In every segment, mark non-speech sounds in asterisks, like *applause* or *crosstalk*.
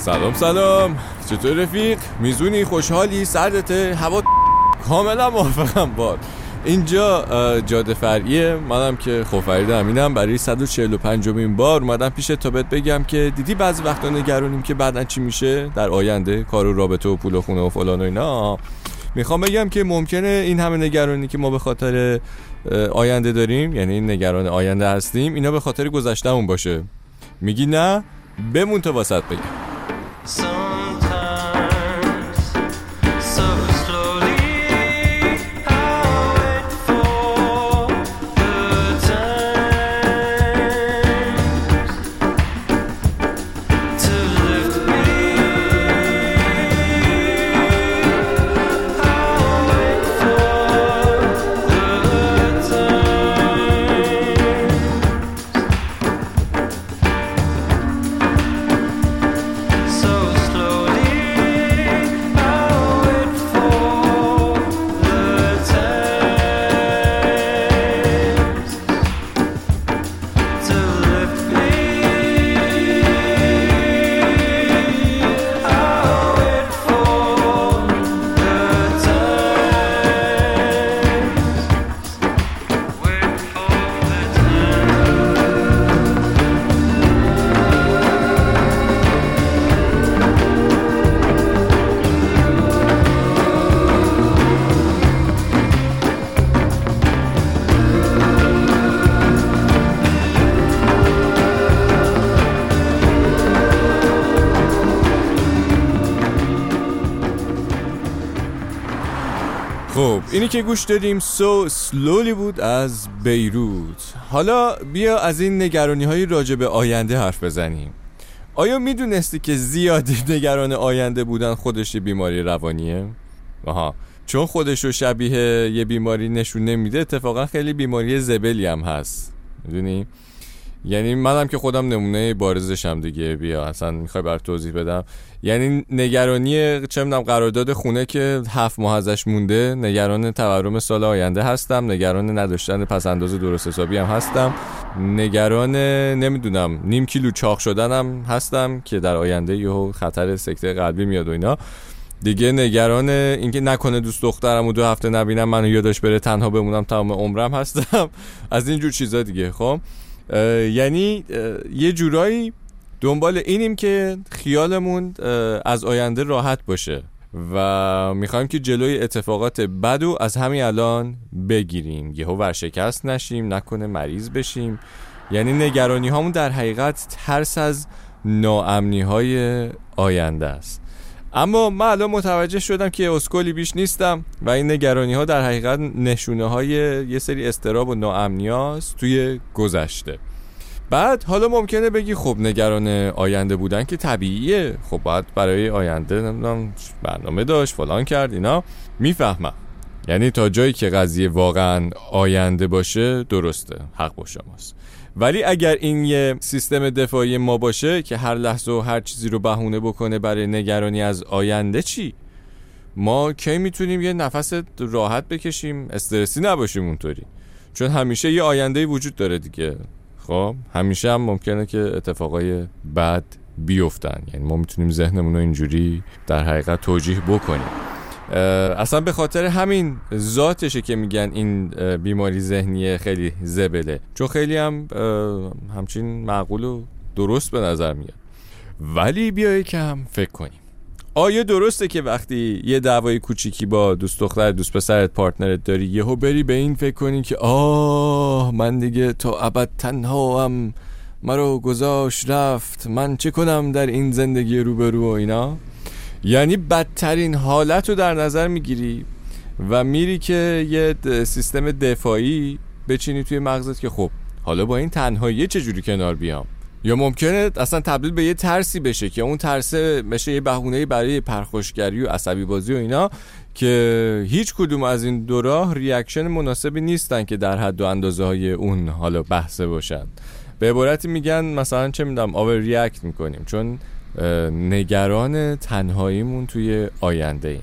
سلام سلام. چطور رفیق؟ میزونی؟ خوشحالی؟ سردته؟ هوا کاملا موافقم باد اینجا جاده فرعیه. منم که خوفرید امینم. برای 145 مین بار اومدم پیش تا بهت بگم که دیدی بعضی وقتا نگرانیم که بعدا چی میشه؟ در آینده کار و رابطه و پول و خونه و فلان و اینا. می‌خوام بگم که ممکنه این همه نگرانی که ما به خاطر آینده داریم یعنی این نگران آینده هستیم اینا به خاطر گذشتهمون باشه. میگی نه؟ بمون تا واسط بگم. اینی که گوش دادیم سو سلولی بود از بیروت حالا بیا از این نگرانی های راجع به آینده حرف بزنیم آیا می‌دونستی که زیادی نگران آینده بودن خودش بیماری روانیه؟ آها چون خودش رو شبیه یه بیماری نشون نمیده اتفاقا خیلی بیماری زبلی هم هست می‌دونی؟ یعنی منم که خودم نمونه بارزشم دیگه. بیا اصلا می‌خوای بر توضیح بدم. یعنی نگرانی چه می‌دونم قرارداد خونه که هفت ماه ازش مونده نگران تورم سال آینده هستم نگران نداشتن پس انداز درست حسابی هم هستم. نگران نمی‌دونم نیم کیلو چاق شدنم هستم که در آینده یهو خطر سکته قلبی میاد و اینا. دیگه نگران اینکه نکنه دوست دخترم و دو هفته نبینم منو یادش بره تنها بمونم تمام عمرم هستم. *laughs* از اینجور چیزا دیگه خب؟ یعنی یه جورایی دنبال اینیم که خیالمون از آینده راحت باشه و می‌خوایم که جلوی اتفاقات بدو از همین الان بگیریم. یهو ورشکست نشیم نکنه مریض بشیم. یعنی نگرانی هامون در حقیقت ترس از ناامنی های آینده است. اما من الان متوجه شدم که اسکولی بیش نیستم و این نگرانی ها در حقیقت نشونه های یه سری استراب و ناامنی توی گذشته. بعد حالا ممکنه بگی خب نگران آینده بودن که طبیعیه. خب باید برای آینده نمی‌دونم برنامه داشت فلان کرد اینا. می‌فهمم. یعنی تا جایی که قضیه واقعا آینده باشه درسته حق با شماست. ولی اگر این یه سیستم دفاعی ما باشه که هر لحظه و هر چیزی رو بهونه بکنه برای نگرانی از آینده چی؟ ما کی می‌تونیم یه نفس راحت بکشیم؟ استرسی نباشیم اونطوری. چون همیشه یه آینده وجود داره دیگه. خب همیشه هم ممکنه که اتفاقای بد بیفتن. یعنی ما می‌تونیم ذهنمون رو اینجوری در حقیقت توجیه بکنیم. اصلا به خاطر همین ذاتشه که میگن این بیماری ذهنی خیلی زبله. چون خیلی هم همچین معقول و درست به نظر میاد. ولی بیا کم فکر کنیم. آیا درسته که وقتی یه دعوای کوچیکی با دوست دختر دوست پسرت پارتنرت داری یهو بری به این فکر کنی که آه من دیگه تا ابد تنها هم مرا گذاشت رفت. من چه کنم در این زندگی روبرو و اینا؟ یعنی بدترین حالت رو در نظر می‌گیری و میری که یه سیستم دفاعی بچینی توی مغزت که خب حالا با این تنهایی چجوری کنار بیام؟ یا ممکنه اصلا تبدیل به یه ترسی بشه که اون ترسه بشه یه بهونه برای پرخوشگری و عصبی بازی و اینا که هیچ کدوم از این دو راه reaction مناسبی نیستن که در حد و اندازه های اون حالا بحثه باشن. به عبارتی میگن مثلا چه می‌دونم overreact می‌کنیم. چون نگران تنهاییمون توی آینده ایم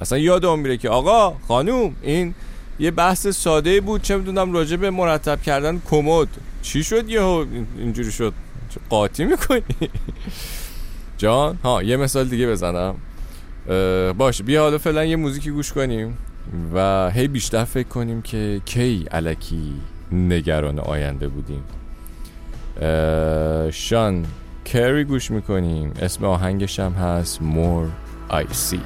اصلا یادم میره که آقا خانوم این یه بحث ساده بود. چه می‌دونم راجع به مرتب کردن کمد. چی شد یهو؟ اینجوری شد. قاطی می‌کنی؟ *laughs* جان ها یه مثال دیگه بزنم. باشه بیا حالا فعلا یه موزیکی گوش کنیم و هی بیشتر فکر کنیم که کی علکی نگران آینده بودیم. شان. کری گوش می‌کنیم. اسم آهنگش هم هست مور آی سی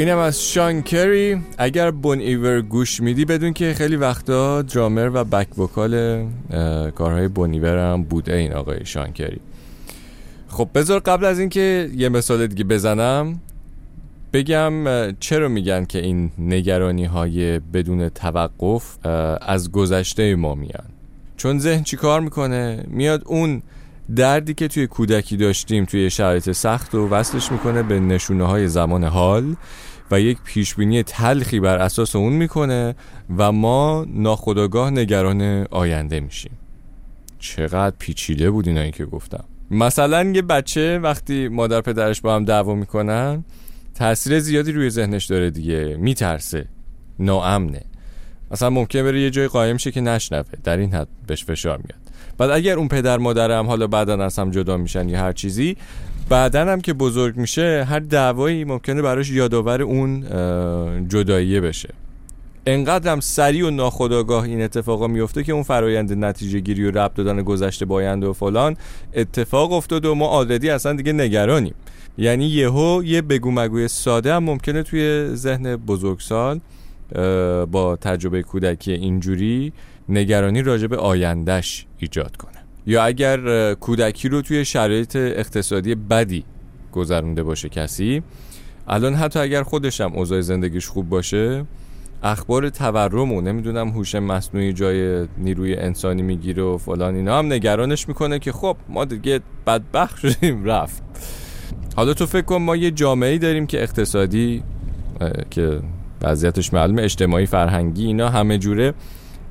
اینم از شانکری اگر بون ایور گوش میدی بدون که خیلی وقتا درامر و بک وکال کارهای بون ایور هم بوده این آقای شانکری خب بذار قبل از اینکه یه مثال دیگه بزنم بگم چرا میگن که این نگرانی های بدون توقف از گذشته ما میان؟ چون ذهن چی کار می‌کنه؟ میاد اون دردی که توی کودکی داشتیم توی شرایط سخت و وصلش می‌کنه به نشونه های زمان حال. و یک پیشبینی تلخی بر اساس اون می‌کنه و ما ناخداگاه نگران آینده میشیم. چقدر پیچیده بود اینایی که گفتم. مثلا یه بچه وقتی مادر پدرش با هم دعوا می‌کنن تاثیر زیادی روی ذهنش داره دیگه. میترسه. ناامنه. مثلا ممکنه بره یه جای قایم شه که نشنوه. در این حد بهش فشار میاد. بعد اگر اون پدر مادرم حالا بعدا از هم جدا میشن یا هر چیزی بعدا هم که بزرگ میشه هر دعوایی ممکنه براش یادآور اون جداییه بشه. انقدر هم سریع و ناخداگاه این اتفاقا میفته که اون فرایند نتیجه گیری و ربط دادن گذشته با آینده و فلان اتفاق افتاد و ما آلردی اصلا دیگه نگرانیم. یعنی یهو یه بگو مگوی ساده هم ممکنه توی ذهن بزرگسال با تجربه کودکی اینجوری نگرانی راجع به آیندهش ایجاد کنه. یا اگر کودکی رو توی شرایط اقتصادی بدی گذرونده باشه کسی الان حتی اگر خودش هم اوضاع زندگیش خوب باشه اخبار تورم و نمی‌دونم هوش مصنوعی جای نیروی انسانی می‌گیره و فلان اینا هم نگرانش می‌کنه که خب ما دیگه بدبخت شدیم *laughs* رفت. حالا تو فکر کن ما یه جامعه داریم که اقتصادی که وضعیتش معلومه اجتماعی فرهنگی اینا همه جوره.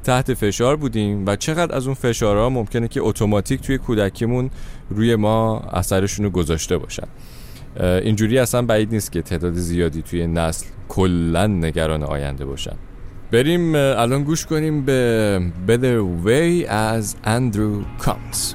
تحت فشار بودیم و چقدر از اون فشارها ممکنه که اتوماتیک توی کودکیمون روی ما اثرشون رو گذاشته باشن. اینجوری اصلا بعید نیست که تعداد زیادی توی نسل کلا نگران آینده باشن. بریم الان گوش کنیم به Better Way از اندرو کامز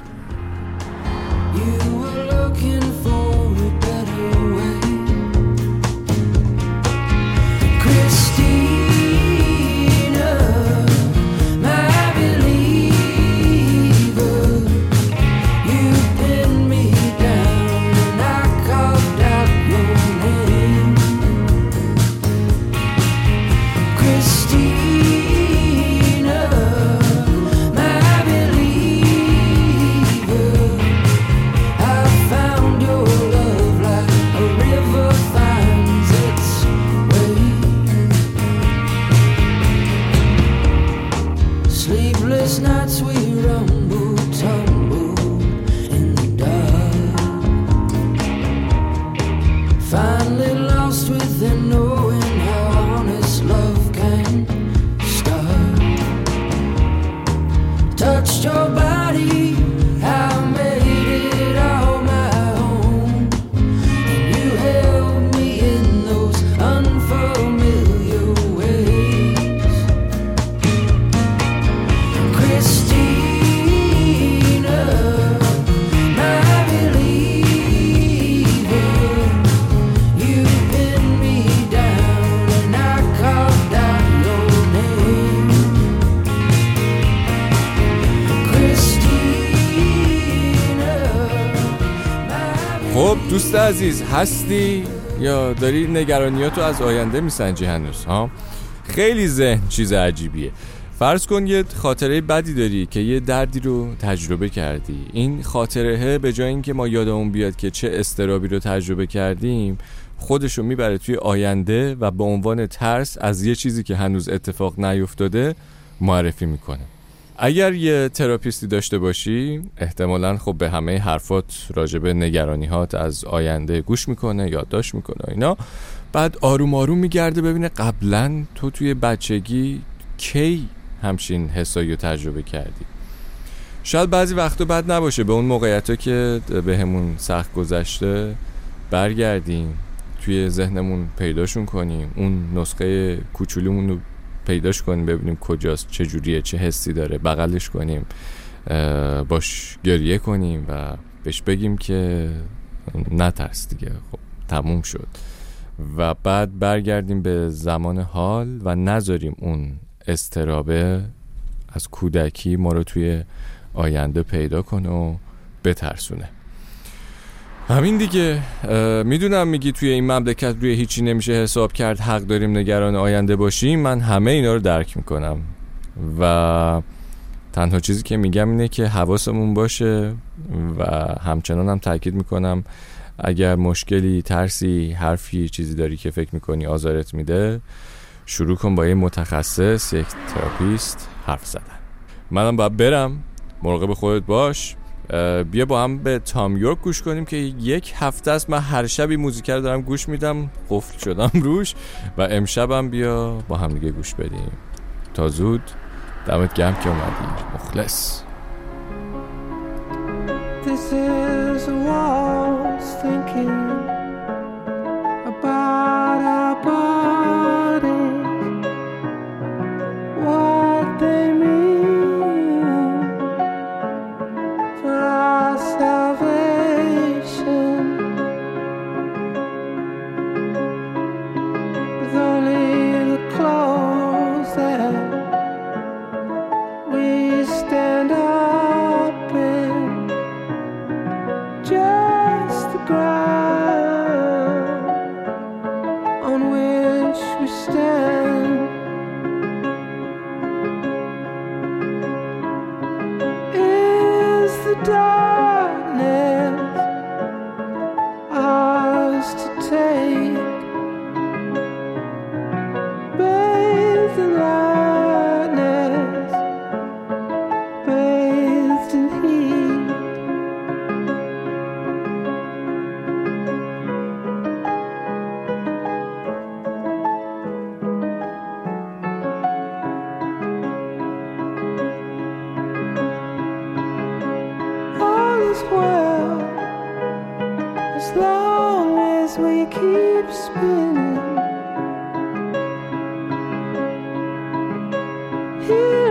دوست عزیز هستی؟ یا داری نگرانیاتو از آینده میسنجی هنوز ها؟ خیلی ذهن چیز عجیبیه. فرض کن یه خاطره بدی داری که یه دردی رو تجربه کردی. این خاطره به جای اینکه ما یادمون بیاد که چه استرابی رو تجربه کردیم خودشو می‌بره توی آینده و به عنوان ترس از یه چیزی که هنوز اتفاق نیفتاده معرفی می‌کنه. اگر یه تراپیستی داشته باشی احتمالا خب به همه حرفات راجب نگرانیهات از آینده گوش می‌کنه یادداشت می‌کنه اینا. بعد آروم آروم میگرده ببینه قبلا تو توی بچگی کی همچین حسایی رو تجربه کردی. شاید بعضی وقتا بد نباشه. به اون موقعیت که به همون سخت گذشته برگردیم توی ذهنمون پیداشون کنیم. اون نسخه کوچولومون رو پیداش کنیم ببینیم کجاست چه جوریه چه حسی داره. بغلش کنیم باش گریه کنیم و بهش بگیم که نترس دیگه. خب تموم شد. و بعد برگردیم به زمان حال و نذاریم اون استرابه از کودکی ما رو توی آینده پیدا کنه و بترسونه. همین دیگه می‌دونم میگی توی این مملکت روی هیچی نمیشه حساب کرد حق داریم نگران آینده باشیم. من همه اینا رو درک می‌کنم. و تنها چیزی که میگم اینه که حواسمون باشه و همچنان هم تاکید می‌کنم اگر مشکلی ترسی حرفی چیزی داری که فکر می‌کنی آزارت میده شروع کن با یه متخصص یک تراپیست حرف زدن. منم باید برم. مراقب خودت باش. بیا با هم به تام یورک گوش کنیم که یک هفته است من هر شبی موزیک رو دارم گوش میدم قفل شدم *laughs* روش و امشبم بیا با هم دیگه گوش بدیم. تا زود دمت گرم که اومدی. مخلص. This is a thinking Ooh.